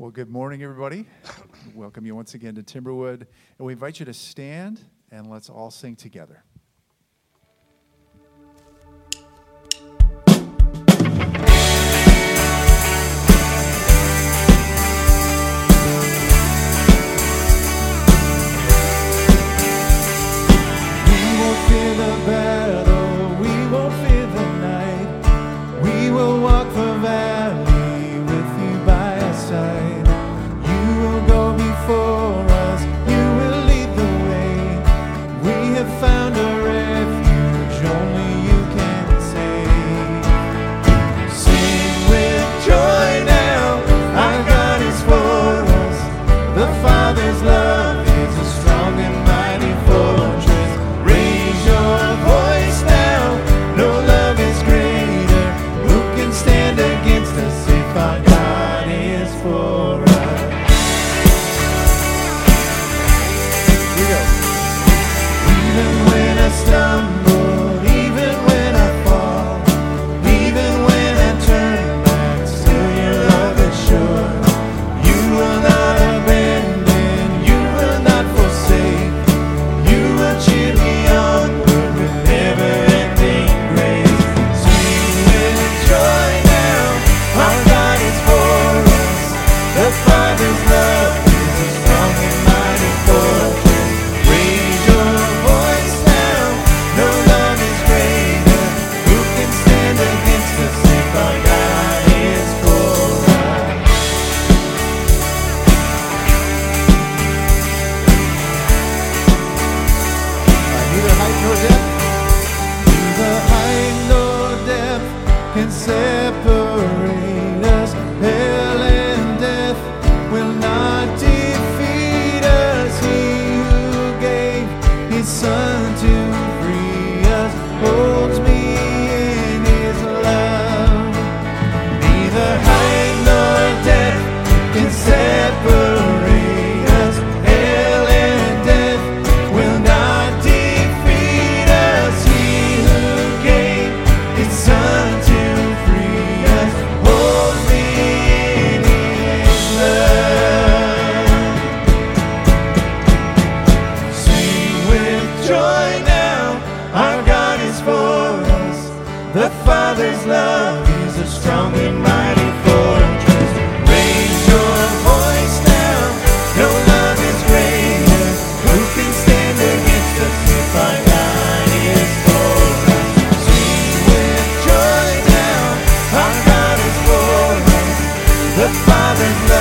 Well, good morning, everybody. Welcome you once again to Timberwood. And we invite you to stand and let's all sing together. the Father's love.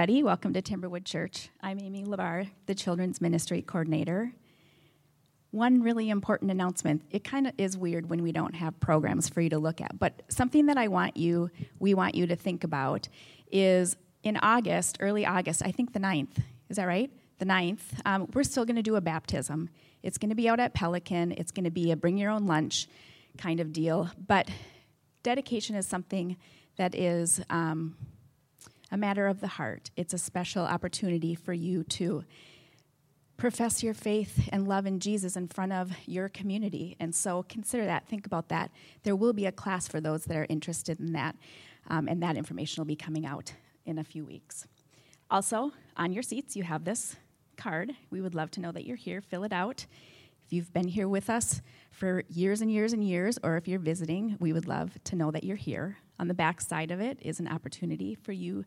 Everybody. Welcome to Timberwood Church. I'm Amy Lavar, the Children's Ministry Coordinator. One really important announcement. It kind of is weird when we don't have programs for you to look at, but something that I want you, we want you to think about is in August, early August, I think the 9th, is that right? The 9th, um, we're still going to do a baptism. It's going to be out at Pelican, it's going to be a bring your own lunch kind of deal, but dedication is something that is. Um, a matter of the heart. It's a special opportunity for you to profess your faith and love in Jesus in front of your community. And so consider that, think about that. There will be a class for those that are interested in that, um, and that information will be coming out in a few weeks. Also, on your seats, you have this card. We would love to know that you're here. Fill it out. If you've been here with us for years and years and years, or if you're visiting, we would love to know that you're here. On the back side of it is an opportunity for you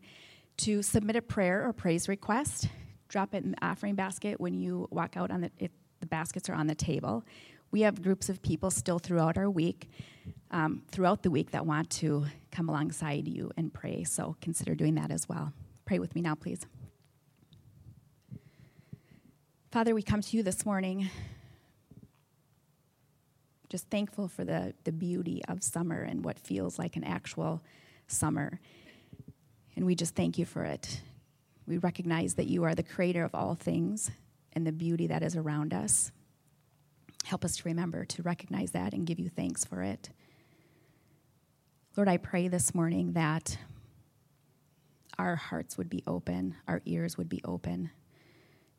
to submit a prayer or praise request. Drop it in the offering basket when you walk out on the the baskets are on the table. We have groups of people still throughout our week, um, throughout the week, that want to come alongside you and pray. So consider doing that as well. Pray with me now, please. Father, we come to you this morning just thankful for the, the beauty of summer and what feels like an actual summer. And we just thank you for it. We recognize that you are the creator of all things and the beauty that is around us. Help us to remember to recognize that and give you thanks for it. Lord, I pray this morning that our hearts would be open, our ears would be open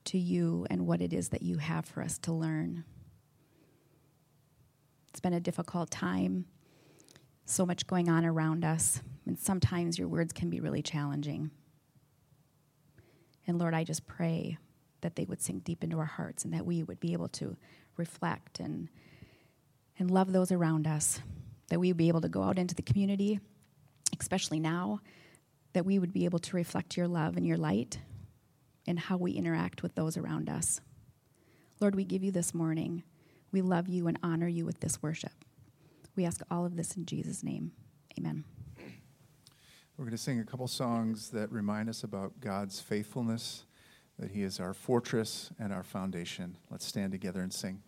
to you and what it is that you have for us to learn. It's been a difficult time, so much going on around us, and sometimes your words can be really challenging. And Lord, I just pray that they would sink deep into our hearts and that we would be able to reflect and, and love those around us, that we would be able to go out into the community, especially now, that we would be able to reflect your love and your light in how we interact with those around us. Lord, we give you this morning. We love you and honor you with this worship. We ask all of this in Jesus' name. Amen. We're going to sing a couple songs that remind us about God's faithfulness, that He is our fortress and our foundation. Let's stand together and sing.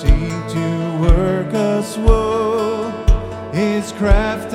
Seek to work us woe. His craft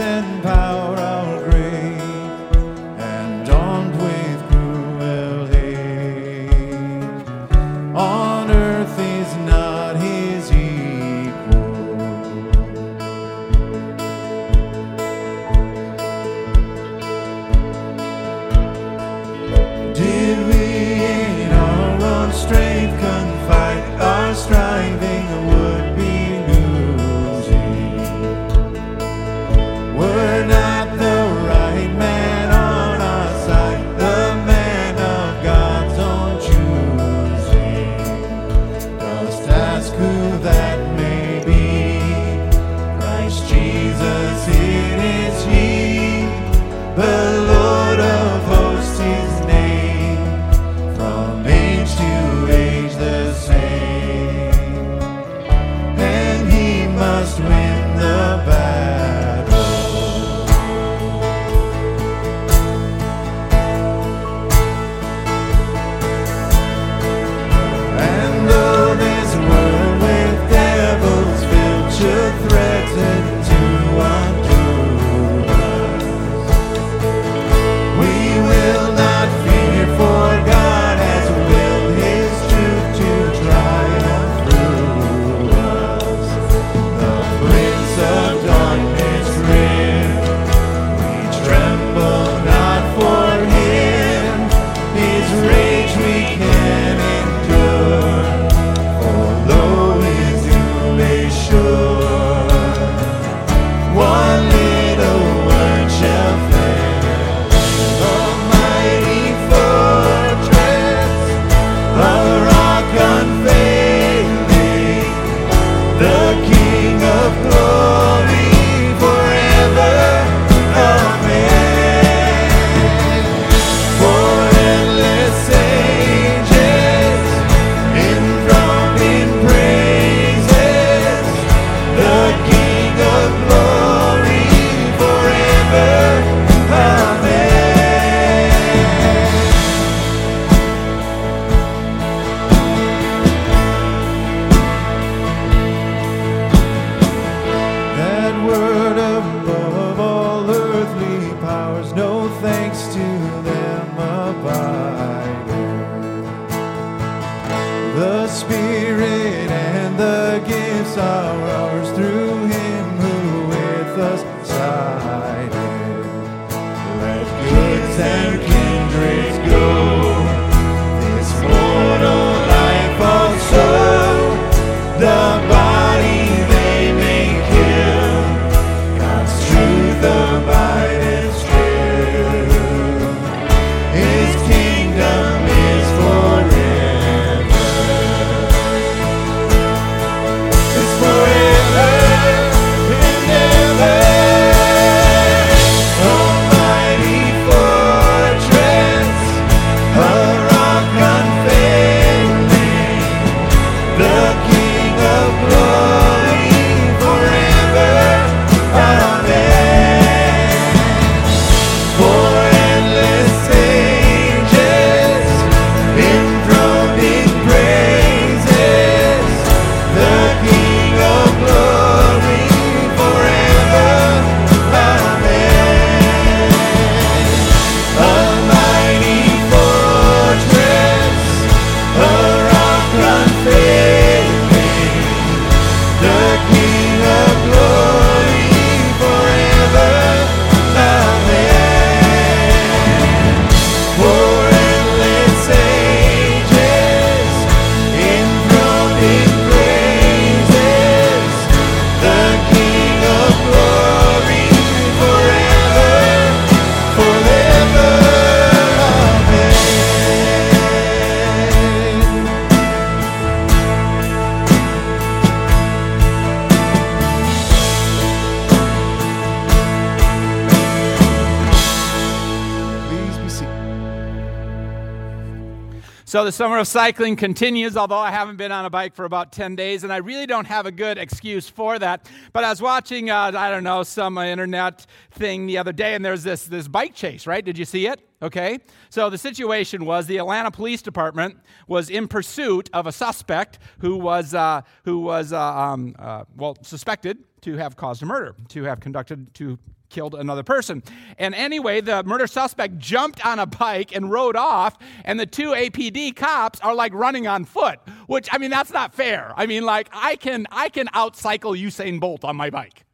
summer of cycling continues, although I haven't been on a bike for about 10 days, and I really don't have a good excuse for that. But I was watching, uh, I don't know, some internet thing the other day, and there's this, this bike chase, right? Did you see it? Okay. So the situation was the Atlanta Police Department was in pursuit of a suspect who was, uh, who was uh, um, uh, well, suspected to have caused a murder, to have conducted, to killed another person. And anyway, the murder suspect jumped on a bike and rode off, and the two APD cops are like running on foot, which I mean that's not fair. I mean like I can I can outcycle Usain Bolt on my bike.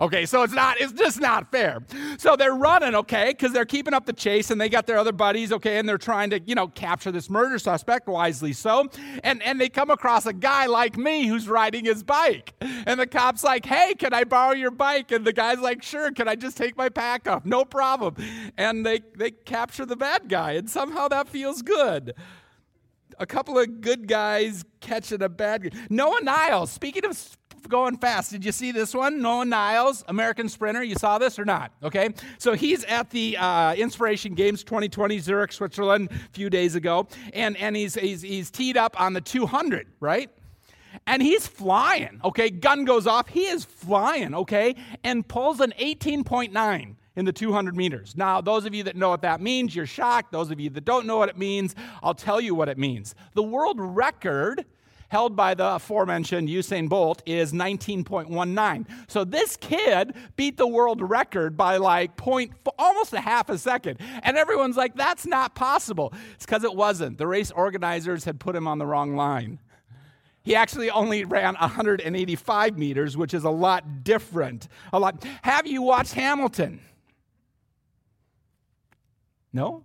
Okay, so it's not, it's just not fair. So they're running, okay, because they're keeping up the chase and they got their other buddies, okay, and they're trying to, you know, capture this murder suspect, wisely so. And and they come across a guy like me who's riding his bike. And the cop's like, hey, can I borrow your bike? And the guy's like, sure, can I just take my pack off? No problem. And they they capture the bad guy, and somehow that feels good a couple of good guys catching a bad guy. Noah Lyles, speaking of going fast, did you see this one? Noah Lyles, American sprinter. You saw this or not? Okay. So he's at the uh, Inspiration Games 2020, Zurich, Switzerland, a few days ago. And, and he's, he's, he's teed up on the 200, right? And he's flying, okay? Gun goes off. He is flying, okay? And pulls an 18.9 in the 200 meters. Now, those of you that know what that means, you're shocked. Those of you that don't know what it means, I'll tell you what it means. The world record held by the aforementioned Usain Bolt is 19.19. So this kid beat the world record by like point, almost a half a second. And everyone's like, that's not possible. It's because it wasn't. The race organizers had put him on the wrong line. He actually only ran 185 meters, which is a lot different. A lot. Have you watched Hamilton? No?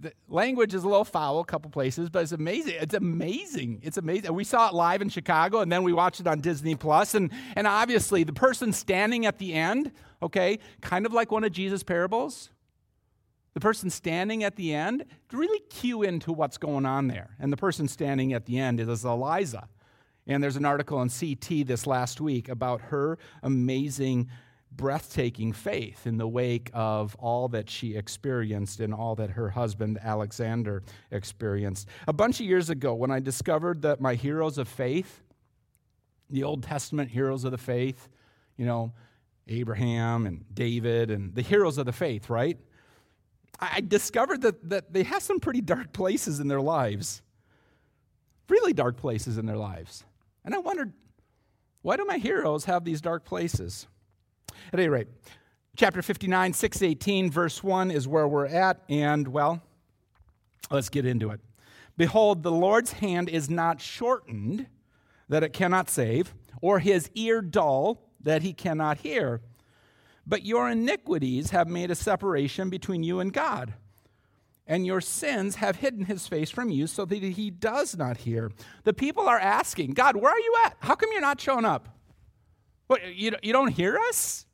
The language is a little foul a couple places, but it's amazing. It's amazing. It's amazing. We saw it live in Chicago, and then we watched it on Disney Plus. And, and obviously, the person standing at the end, okay, kind of like one of Jesus' parables, the person standing at the end, really cue into what's going on there. And the person standing at the end is Eliza. And there's an article on CT this last week about her amazing, breathtaking faith in the wake of all that she experienced and all that her husband, Alexander, experienced. A bunch of years ago, when I discovered that my heroes of faith, the Old Testament heroes of the faith, you know, Abraham and David and the heroes of the faith, right? I discovered that, that they have some pretty dark places in their lives. Really dark places in their lives. And I wondered, why do my heroes have these dark places? At any rate, chapter 59, 618, verse 1 is where we're at, and well, let's get into it. Behold, the Lord's hand is not shortened that it cannot save, or his ear dull that he cannot hear. But your iniquities have made a separation between you and God, and your sins have hidden his face from you so that he does not hear. The people are asking, God, where are you at? How come you're not showing up? What, you, you don't hear us?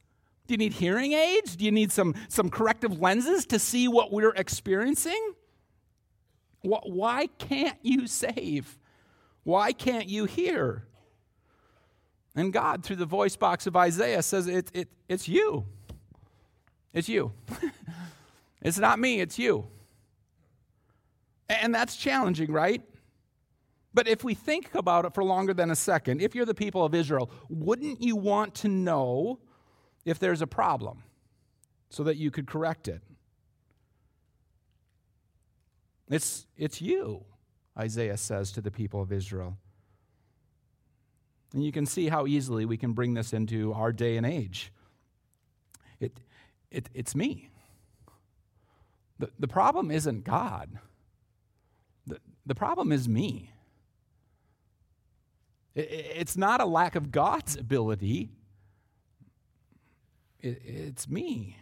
Do you need hearing aids? Do you need some, some corrective lenses to see what we're experiencing? Wh- Why can't you save? Why can't you hear? And God, through the voice box of Isaiah, says it, it, it's you. It's you. it's not me, it's you. And that's challenging, right? But if we think about it for longer than a second, if you're the people of Israel, wouldn't you want to know if there's a problem so that you could correct it? It's, it's you, Isaiah says to the people of Israel. And you can see how easily we can bring this into our day and age. It, it, it's me. The, the problem isn't God, the, the problem is me. It, it's not a lack of God's ability, it's me.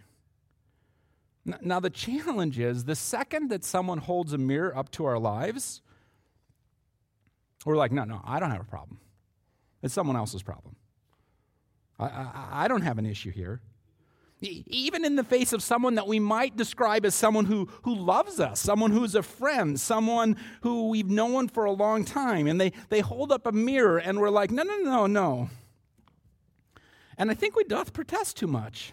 Now, the challenge is the second that someone holds a mirror up to our lives, we're like, no, no, I don't have a problem. It's someone else's problem. I, I, I don't have an issue here. Even in the face of someone that we might describe as someone who, who loves us, someone who's a friend, someone who we've known for a long time, and they, they hold up a mirror and we're like, no, no, no, no. And I think we doth protest too much.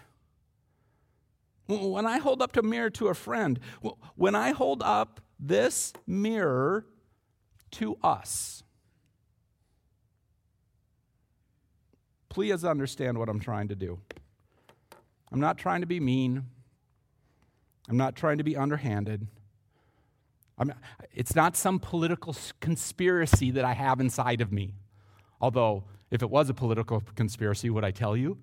When I hold up a mirror to a friend, when I hold up this mirror to us, please understand what I'm trying to do. I'm not trying to be mean. I'm not trying to be underhanded. I'm, it's not some political conspiracy that I have inside of me. Although, if it was a political conspiracy, would I tell you?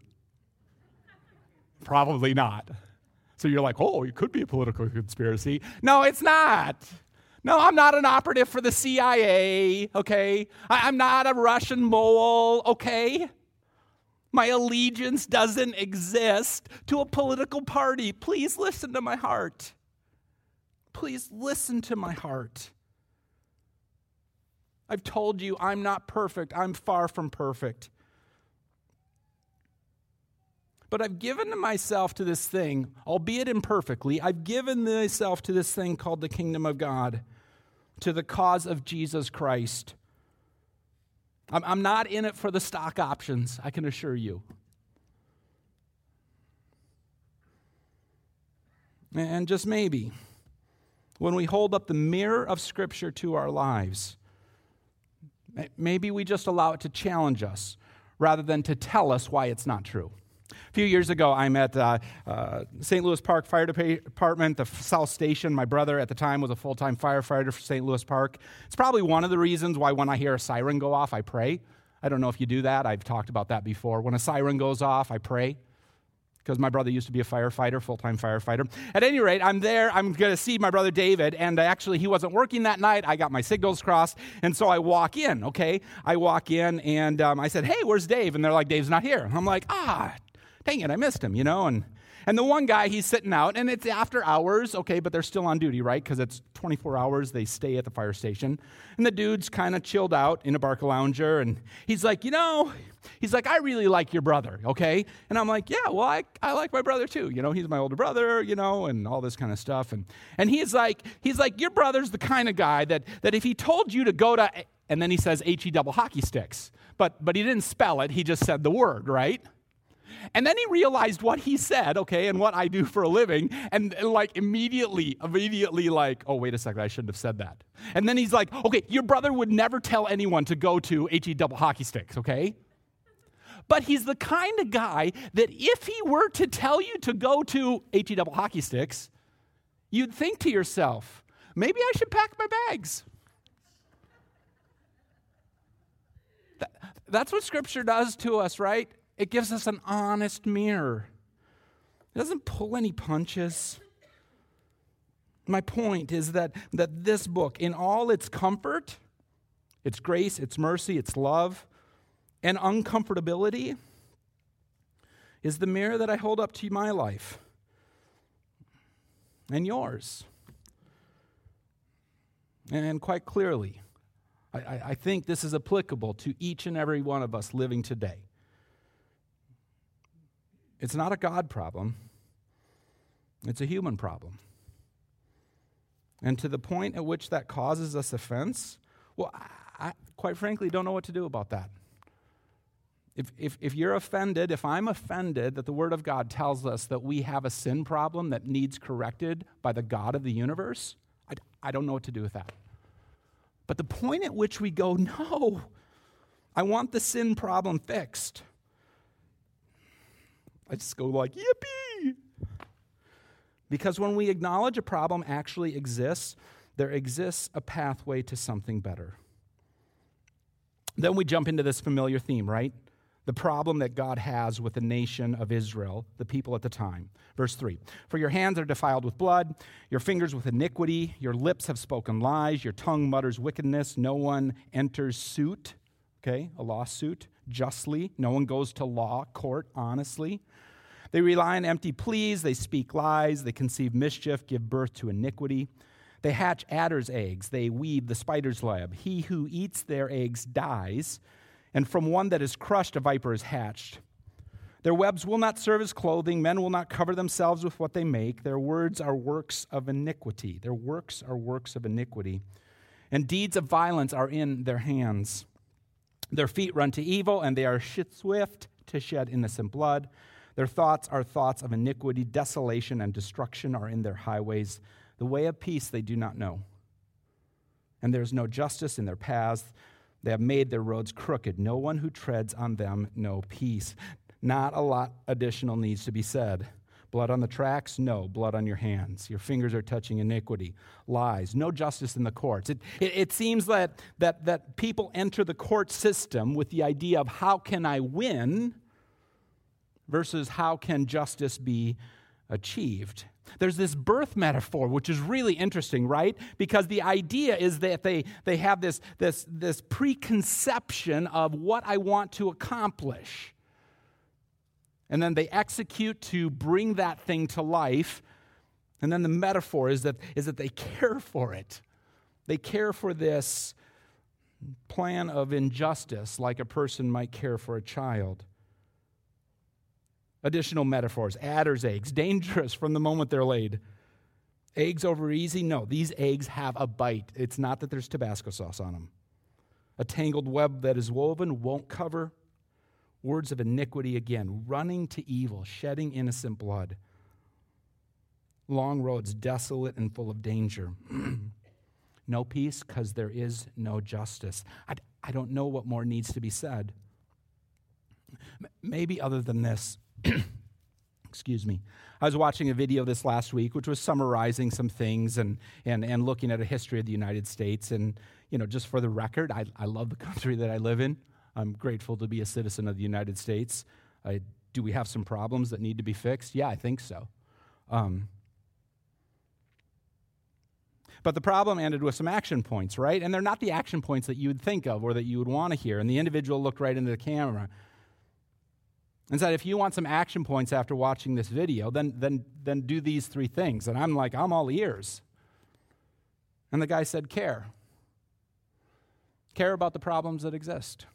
Probably not. So you're like, oh, it could be a political conspiracy. No, it's not. No, I'm not an operative for the CIA, okay? I- I'm not a Russian mole, okay? My allegiance doesn't exist to a political party. Please listen to my heart. Please listen to my heart. I've told you I'm not perfect. I'm far from perfect. But I've given myself to this thing, albeit imperfectly, I've given myself to this thing called the kingdom of God, to the cause of Jesus Christ. I'm, I'm not in it for the stock options, I can assure you. And just maybe, when we hold up the mirror of Scripture to our lives, maybe we just allow it to challenge us rather than to tell us why it's not true. A few years ago, I'm at uh, uh, St. Louis Park Fire Department, the South Station. My brother at the time was a full time firefighter for St. Louis Park. It's probably one of the reasons why when I hear a siren go off, I pray. I don't know if you do that. I've talked about that before. When a siren goes off, I pray because my brother used to be a firefighter, full time firefighter. At any rate, I'm there. I'm going to see my brother David, and actually, he wasn't working that night. I got my signals crossed, and so I walk in, okay? I walk in, and um, I said, Hey, where's Dave? And they're like, Dave's not here. I'm like, Ah, dang it, I missed him, you know? And, and the one guy, he's sitting out, and it's after hours, okay, but they're still on duty, right? Because it's 24 hours they stay at the fire station. And the dude's kind of chilled out in a Barca Lounger, and he's like, you know, he's like, I really like your brother, okay? And I'm like, yeah, well, I, I like my brother too. You know, he's my older brother, you know, and all this kind of stuff. And, and he's like, he's like, your brother's the kind of guy that, that if he told you to go to, and then he says H-E double hockey sticks, but, but he didn't spell it, he just said the word, right? And then he realized what he said, okay, and what I do for a living, and, and, like immediately, immediately, like, oh, wait a second, I shouldn't have said that. And then he's like, okay, your brother would never tell anyone to go to HE double hockey sticks, okay? But he's the kind of guy that if he were to tell you to go to HE double hockey sticks, you'd think to yourself, maybe I should pack my bags. That's what Scripture does to us, right? It gives us an honest mirror. It doesn't pull any punches. My point is that, that this book, in all its comfort, its grace, its mercy, its love, and uncomfortability, is the mirror that I hold up to my life and yours. And quite clearly, I, I, I think this is applicable to each and every one of us living today. It's not a God problem, it's a human problem. And to the point at which that causes us offense, well, I, I quite frankly don't know what to do about that. If, if, if you're offended, if I'm offended that the Word of God tells us that we have a sin problem that needs corrected by the God of the universe, I, I don't know what to do with that. But the point at which we go, no, I want the sin problem fixed. I just go like, yippee! Because when we acknowledge a problem actually exists, there exists a pathway to something better. Then we jump into this familiar theme, right? The problem that God has with the nation of Israel, the people at the time. Verse 3 For your hands are defiled with blood, your fingers with iniquity, your lips have spoken lies, your tongue mutters wickedness, no one enters suit, okay, a lawsuit, justly, no one goes to law court honestly. They rely on empty pleas, they speak lies, they conceive mischief, give birth to iniquity. They hatch adder's eggs, they weave the spider's web. He who eats their eggs dies, and from one that is crushed, a viper is hatched. Their webs will not serve as clothing, men will not cover themselves with what they make. Their words are works of iniquity. Their works are works of iniquity. And deeds of violence are in their hands. Their feet run to evil, and they are swift to shed innocent blood. Their thoughts are thoughts of iniquity, desolation, and destruction are in their highways. The way of peace they do not know. And there is no justice in their paths. They have made their roads crooked. No one who treads on them no peace. Not a lot additional needs to be said. Blood on the tracks? No. Blood on your hands. Your fingers are touching iniquity. Lies. No justice in the courts. It, it, it, seems that, that, that people enter the court system with the idea of how can I win versus how can justice be achieved. There's this birth metaphor, which is really interesting, right? Because the idea is that they, they have this, this, this preconception of what I want to accomplish. And then they execute to bring that thing to life. And then the metaphor is that, is that they care for it. They care for this plan of injustice like a person might care for a child. Additional metaphors adder's eggs, dangerous from the moment they're laid. Eggs over easy? No, these eggs have a bite. It's not that there's Tabasco sauce on them. A tangled web that is woven won't cover. Words of iniquity again, running to evil, shedding innocent blood. Long roads, desolate and full of danger. no peace because there is no justice. I, I don't know what more needs to be said. Maybe other than this, excuse me. I was watching a video this last week, which was summarizing some things and, and, and looking at a history of the United States. And, you know, just for the record, I, I love the country that I live in. I'm grateful to be a citizen of the United States. I, do we have some problems that need to be fixed? Yeah, I think so. Um, but the problem ended with some action points, right? And they're not the action points that you would think of or that you would want to hear. And the individual looked right into the camera and said, if you want some action points after watching this video, then, then, then do these three things. And I'm like, I'm all ears. And the guy said, care. Care about the problems that exist.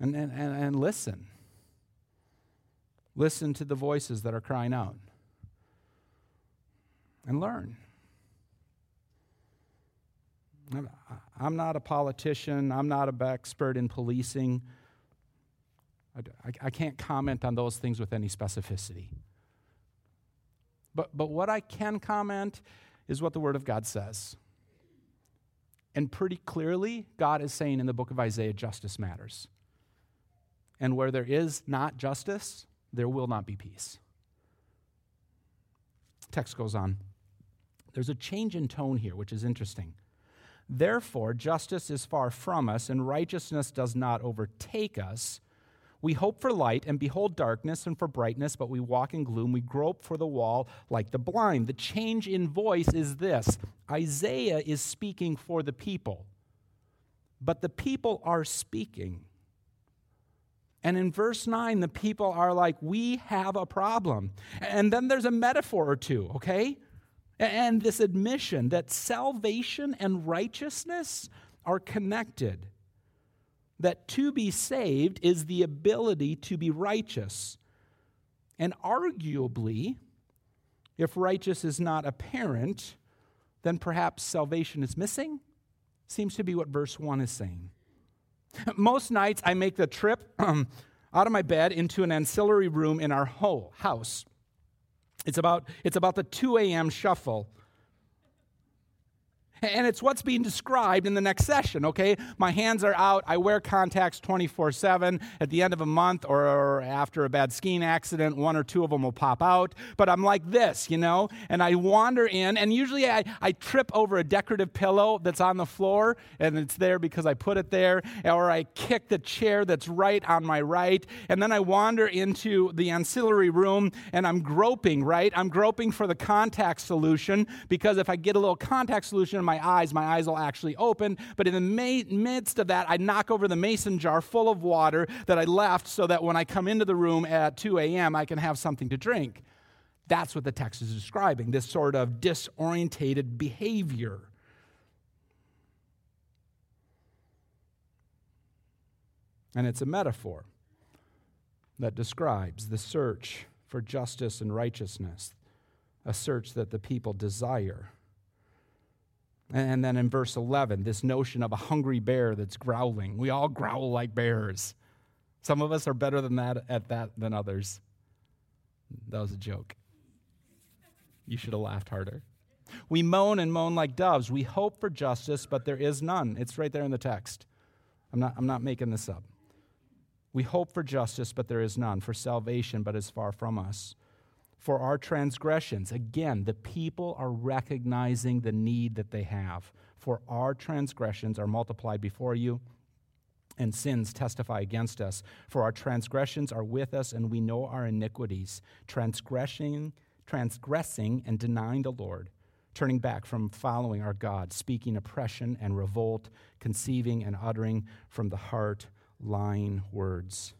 And, and, and, and listen. Listen to the voices that are crying out. And learn. I'm not a politician. I'm not an expert in policing. I, I can't comment on those things with any specificity. But, but what I can comment is what the Word of God says. And pretty clearly, God is saying in the book of Isaiah, justice matters. And where there is not justice, there will not be peace. Text goes on. There's a change in tone here, which is interesting. Therefore, justice is far from us, and righteousness does not overtake us. We hope for light and behold darkness and for brightness, but we walk in gloom. We grope for the wall like the blind. The change in voice is this Isaiah is speaking for the people, but the people are speaking. And in verse 9, the people are like, We have a problem. And then there's a metaphor or two, okay? And this admission that salvation and righteousness are connected that to be saved is the ability to be righteous. And arguably, if righteous is not apparent, then perhaps salvation is missing. Seems to be what verse 1 is saying. Most nights I make the trip um, out of my bed into an ancillary room in our whole house. It's about, it's about the 2 a.m. shuffle. And it's what's being described in the next session, okay? My hands are out. I wear contacts 24 7. At the end of a month or after a bad skiing accident, one or two of them will pop out. But I'm like this, you know? And I wander in, and usually I, I trip over a decorative pillow that's on the floor, and it's there because I put it there, or I kick the chair that's right on my right. And then I wander into the ancillary room, and I'm groping, right? I'm groping for the contact solution because if I get a little contact solution in my eyes, my eyes will actually open. But in the ma- midst of that, I knock over the mason jar full of water that I left so that when I come into the room at 2 a.m., I can have something to drink. That's what the text is describing this sort of disorientated behavior. And it's a metaphor that describes the search for justice and righteousness, a search that the people desire. And then in verse 11, this notion of a hungry bear that's growling. We all growl like bears. Some of us are better than that at that than others. That was a joke. You should have laughed harder. We moan and moan like doves. We hope for justice, but there is none. It's right there in the text. I'm not, I'm not making this up. We hope for justice, but there is none, for salvation, but is far from us. For our transgressions, again, the people are recognizing the need that they have. For our transgressions are multiplied before you, and sins testify against us. For our transgressions are with us, and we know our iniquities, transgressing, transgressing and denying the Lord, turning back from following our God, speaking oppression and revolt, conceiving and uttering from the heart lying words.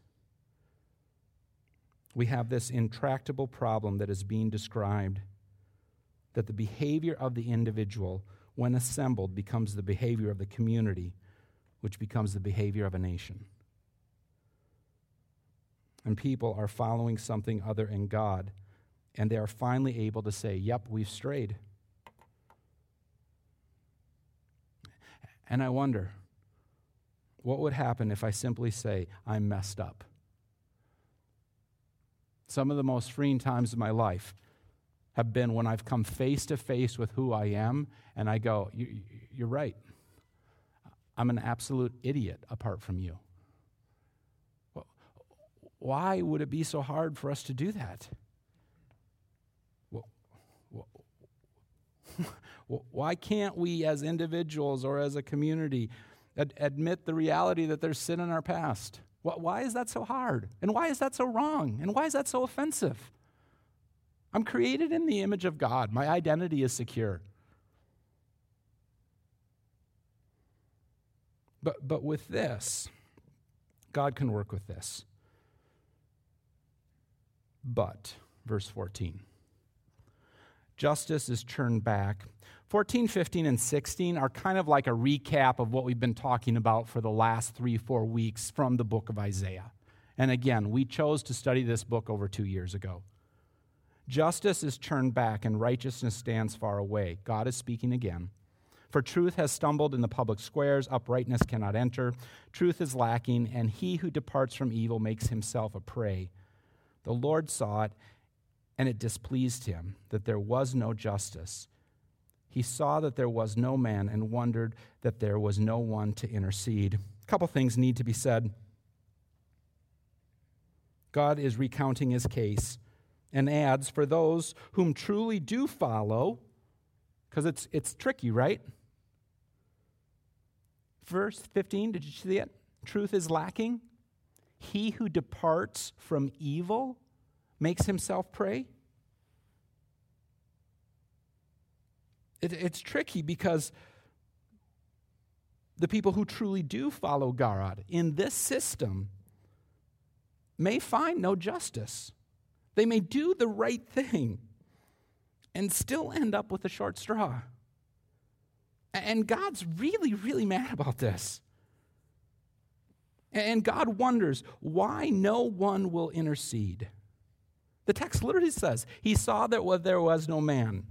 We have this intractable problem that is being described that the behavior of the individual, when assembled, becomes the behavior of the community, which becomes the behavior of a nation. And people are following something other than God, and they are finally able to say, Yep, we've strayed. And I wonder, what would happen if I simply say, I'm messed up? Some of the most freeing times of my life have been when I've come face to face with who I am and I go, You're right. I'm an absolute idiot apart from you. Why would it be so hard for us to do that? Why can't we, as individuals or as a community, ad- admit the reality that there's sin in our past? Why is that so hard? And why is that so wrong? And why is that so offensive? I'm created in the image of God, my identity is secure. But, but with this, God can work with this. But, verse 14, justice is turned back 14, 15, and 16 are kind of like a recap of what we've been talking about for the last three, four weeks from the book of Isaiah. And again, we chose to study this book over two years ago. Justice is turned back and righteousness stands far away. God is speaking again. For truth has stumbled in the public squares, uprightness cannot enter. Truth is lacking, and he who departs from evil makes himself a prey. The Lord saw it, and it displeased him that there was no justice he saw that there was no man and wondered that there was no one to intercede. A couple things need to be said. God is recounting his case and adds, For those whom truly do follow, because it's, it's tricky, right? Verse 15, did you see it? Truth is lacking. He who departs from evil makes himself prey. It, it's tricky because the people who truly do follow God in this system may find no justice. They may do the right thing and still end up with a short straw. And God's really, really mad about this. And God wonders why no one will intercede. The text literally says, He saw that there was no man.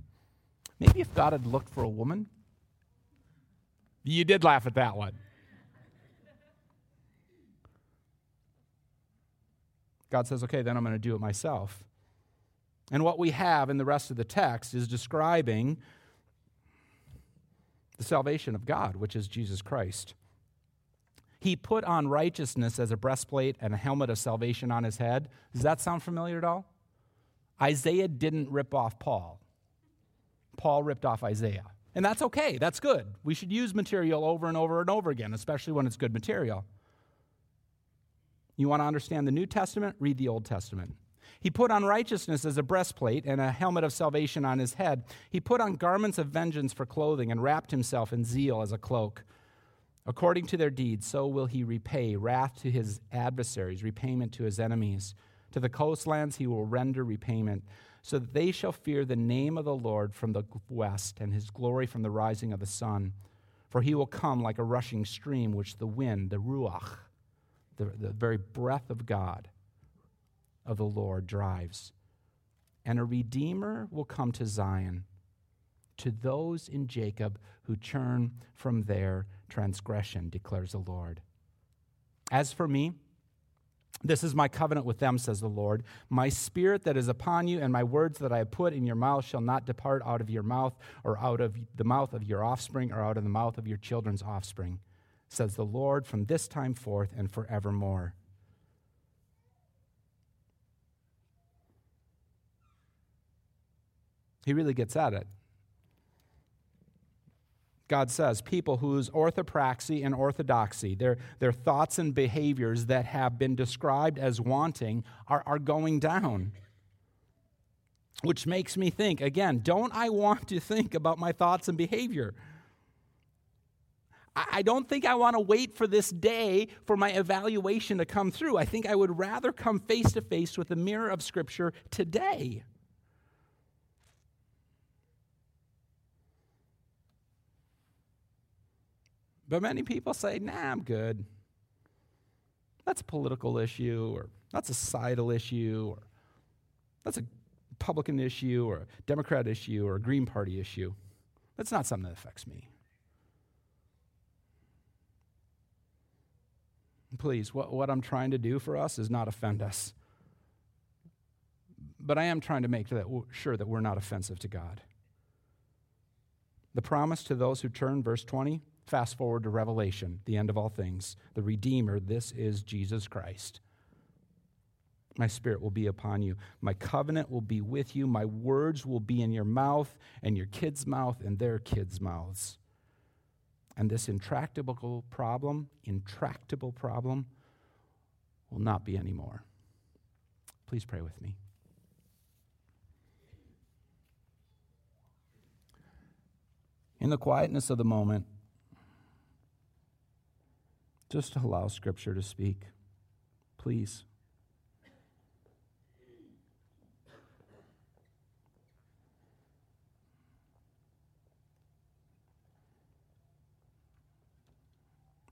Maybe if God had looked for a woman, you did laugh at that one. God says, okay, then I'm going to do it myself. And what we have in the rest of the text is describing the salvation of God, which is Jesus Christ. He put on righteousness as a breastplate and a helmet of salvation on his head. Does that sound familiar at all? Isaiah didn't rip off Paul, Paul ripped off Isaiah. And that's okay, that's good. We should use material over and over and over again, especially when it's good material. You want to understand the New Testament? Read the Old Testament. He put on righteousness as a breastplate and a helmet of salvation on his head. He put on garments of vengeance for clothing and wrapped himself in zeal as a cloak. According to their deeds, so will he repay wrath to his adversaries, repayment to his enemies. To the coastlands he will render repayment, so that they shall fear the name of the Lord from the west and his glory from the rising of the sun. For he will come like a rushing stream, which the wind, the ruach, the, the very breath of God, of the Lord, drives. And a redeemer will come to Zion, to those in Jacob who turn from their transgression, declares the Lord. As for me, this is my covenant with them, says the Lord. My spirit that is upon you and my words that I have put in your mouth shall not depart out of your mouth or out of the mouth of your offspring or out of the mouth of your children's offspring says the Lord, from this time forth and forevermore. He really gets at it. God says people whose orthopraxy and orthodoxy, their, their thoughts and behaviors that have been described as wanting, are, are going down. Which makes me think again, don't I want to think about my thoughts and behavior? I don't think I want to wait for this day for my evaluation to come through. I think I would rather come face to face with the mirror of Scripture today. But many people say, nah, I'm good. That's a political issue, or that's a societal issue, or that's a Republican issue, or a Democrat issue, or a Green Party issue. That's not something that affects me. Please, what, what I'm trying to do for us is not offend us. But I am trying to make that, sure that we're not offensive to God. The promise to those who turn, verse 20, fast forward to Revelation, the end of all things. The Redeemer, this is Jesus Christ. My spirit will be upon you. My covenant will be with you. My words will be in your mouth and your kids' mouth and their kids' mouths. And this intractable problem, intractable problem, will not be anymore. Please pray with me. In the quietness of the moment, just allow Scripture to speak. Please.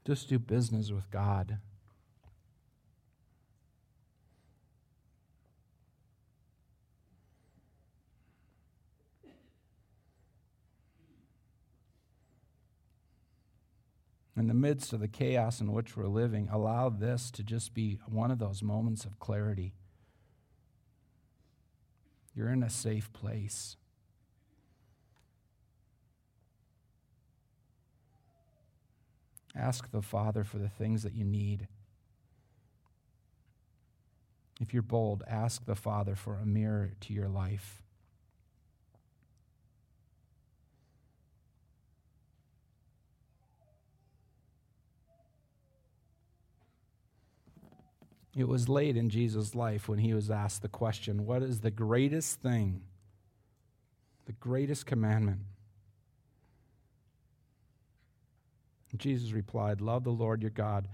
Just do business with God. In the midst of the chaos in which we're living, allow this to just be one of those moments of clarity. You're in a safe place. Ask the Father for the things that you need. If you're bold, ask the Father for a mirror to your life. It was late in Jesus' life when he was asked the question What is the greatest thing, the greatest commandment? Jesus replied, Love the Lord your God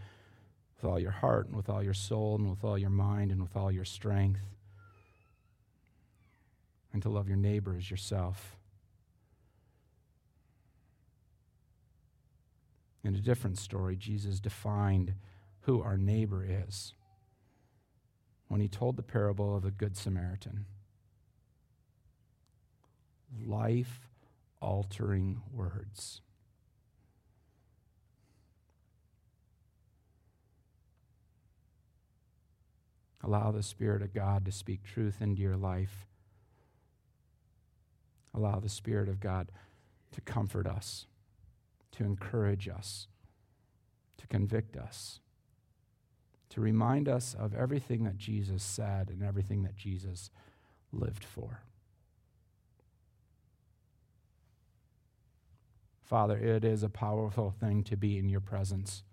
with all your heart and with all your soul and with all your mind and with all your strength, and to love your neighbor as yourself. In a different story, Jesus defined who our neighbor is. When he told the parable of the Good Samaritan. Life altering words. Allow the Spirit of God to speak truth into your life. Allow the Spirit of God to comfort us, to encourage us, to convict us, to remind us of everything that Jesus said and everything that Jesus lived for. Father, it is a powerful thing to be in your presence.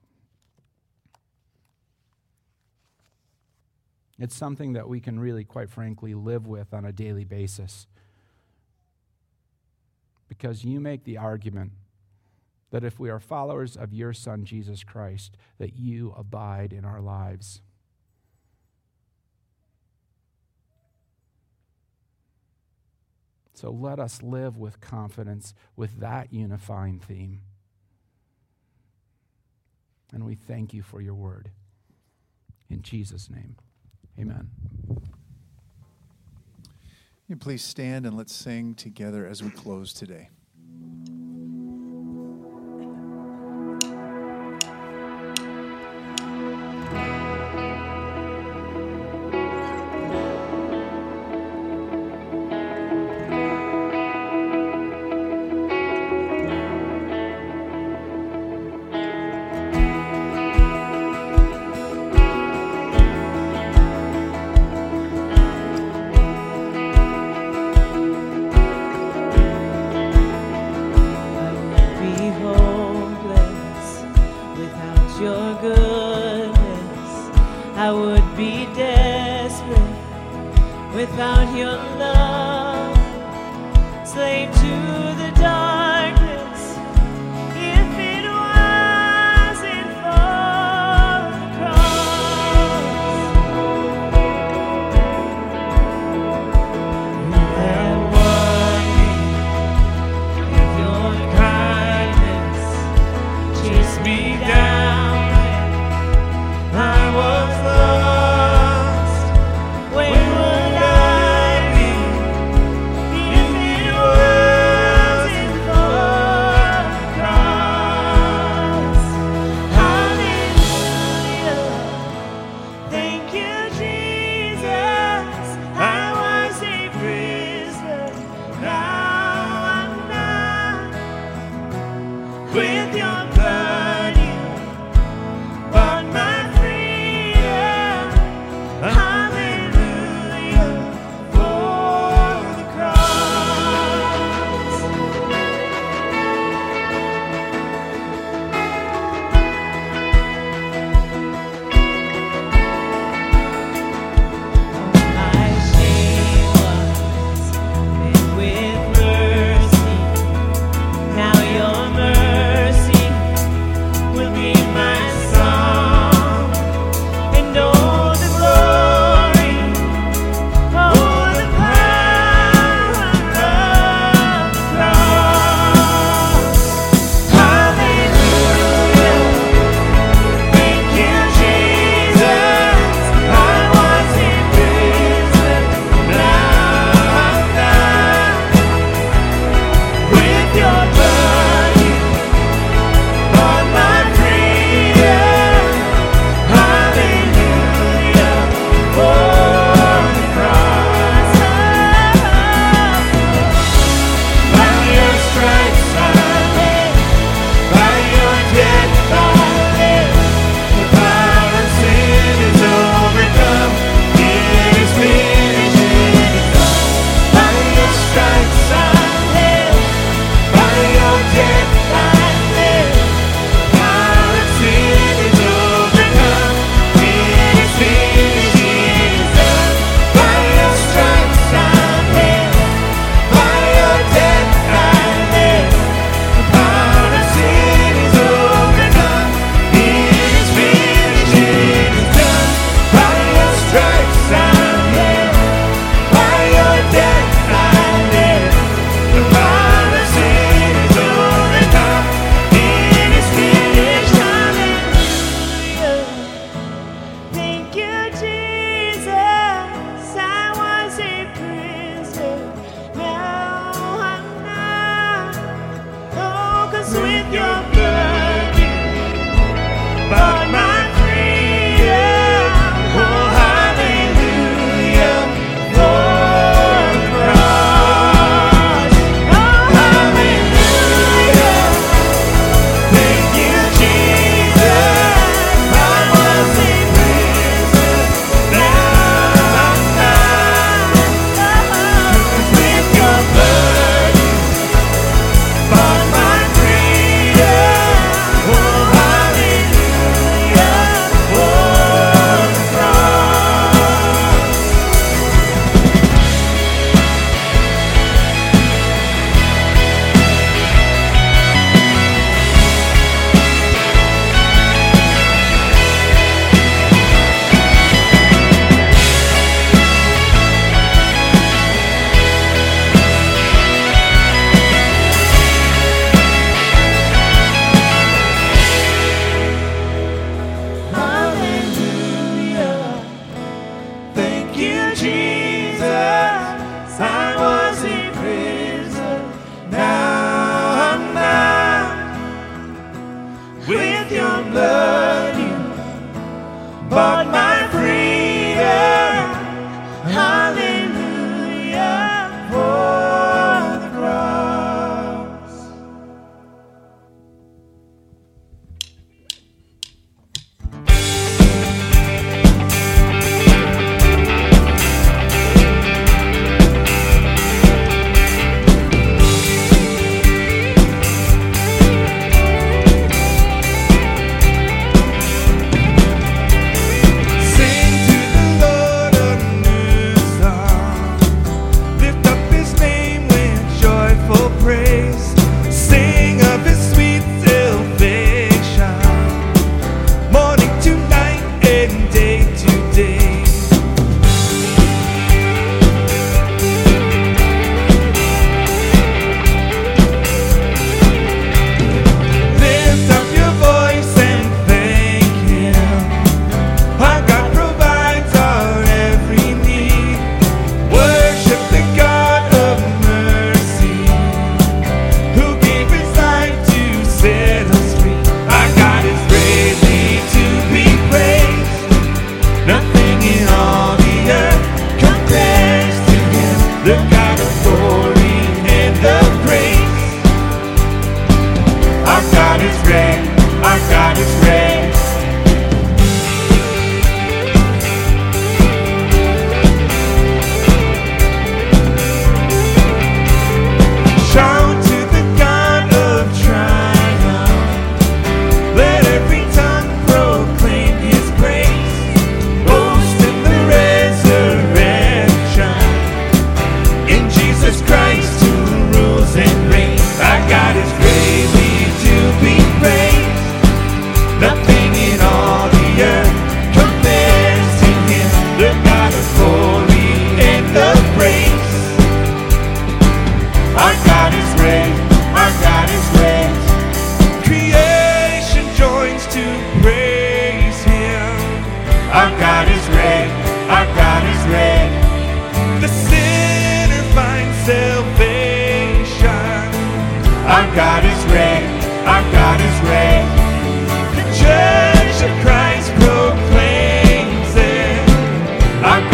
It's something that we can really, quite frankly, live with on a daily basis. Because you make the argument that if we are followers of your Son, Jesus Christ, that you abide in our lives. So let us live with confidence with that unifying theme. And we thank you for your word. In Jesus' name, amen. You please stand and let's sing together as we close today.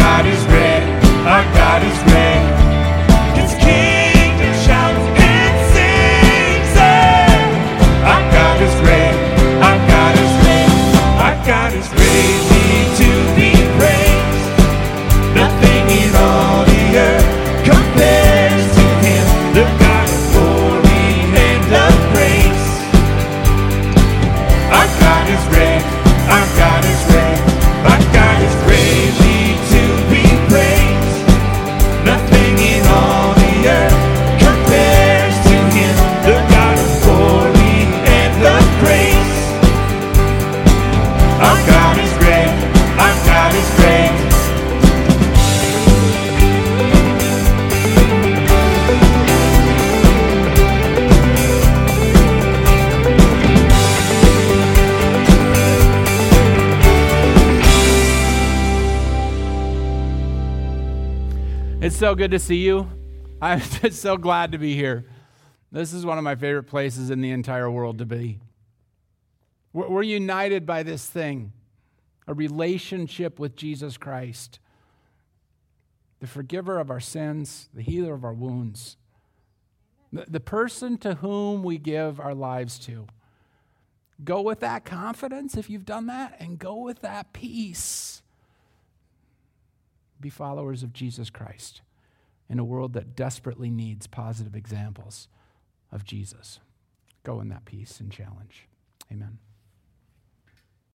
God is great, our God is great. Good to see you. I'm just so glad to be here. This is one of my favorite places in the entire world to be. We're united by this thing a relationship with Jesus Christ, the forgiver of our sins, the healer of our wounds, the person to whom we give our lives to. Go with that confidence if you've done that, and go with that peace be followers of Jesus Christ in a world that desperately needs positive examples of Jesus. Go in that peace and challenge. Amen.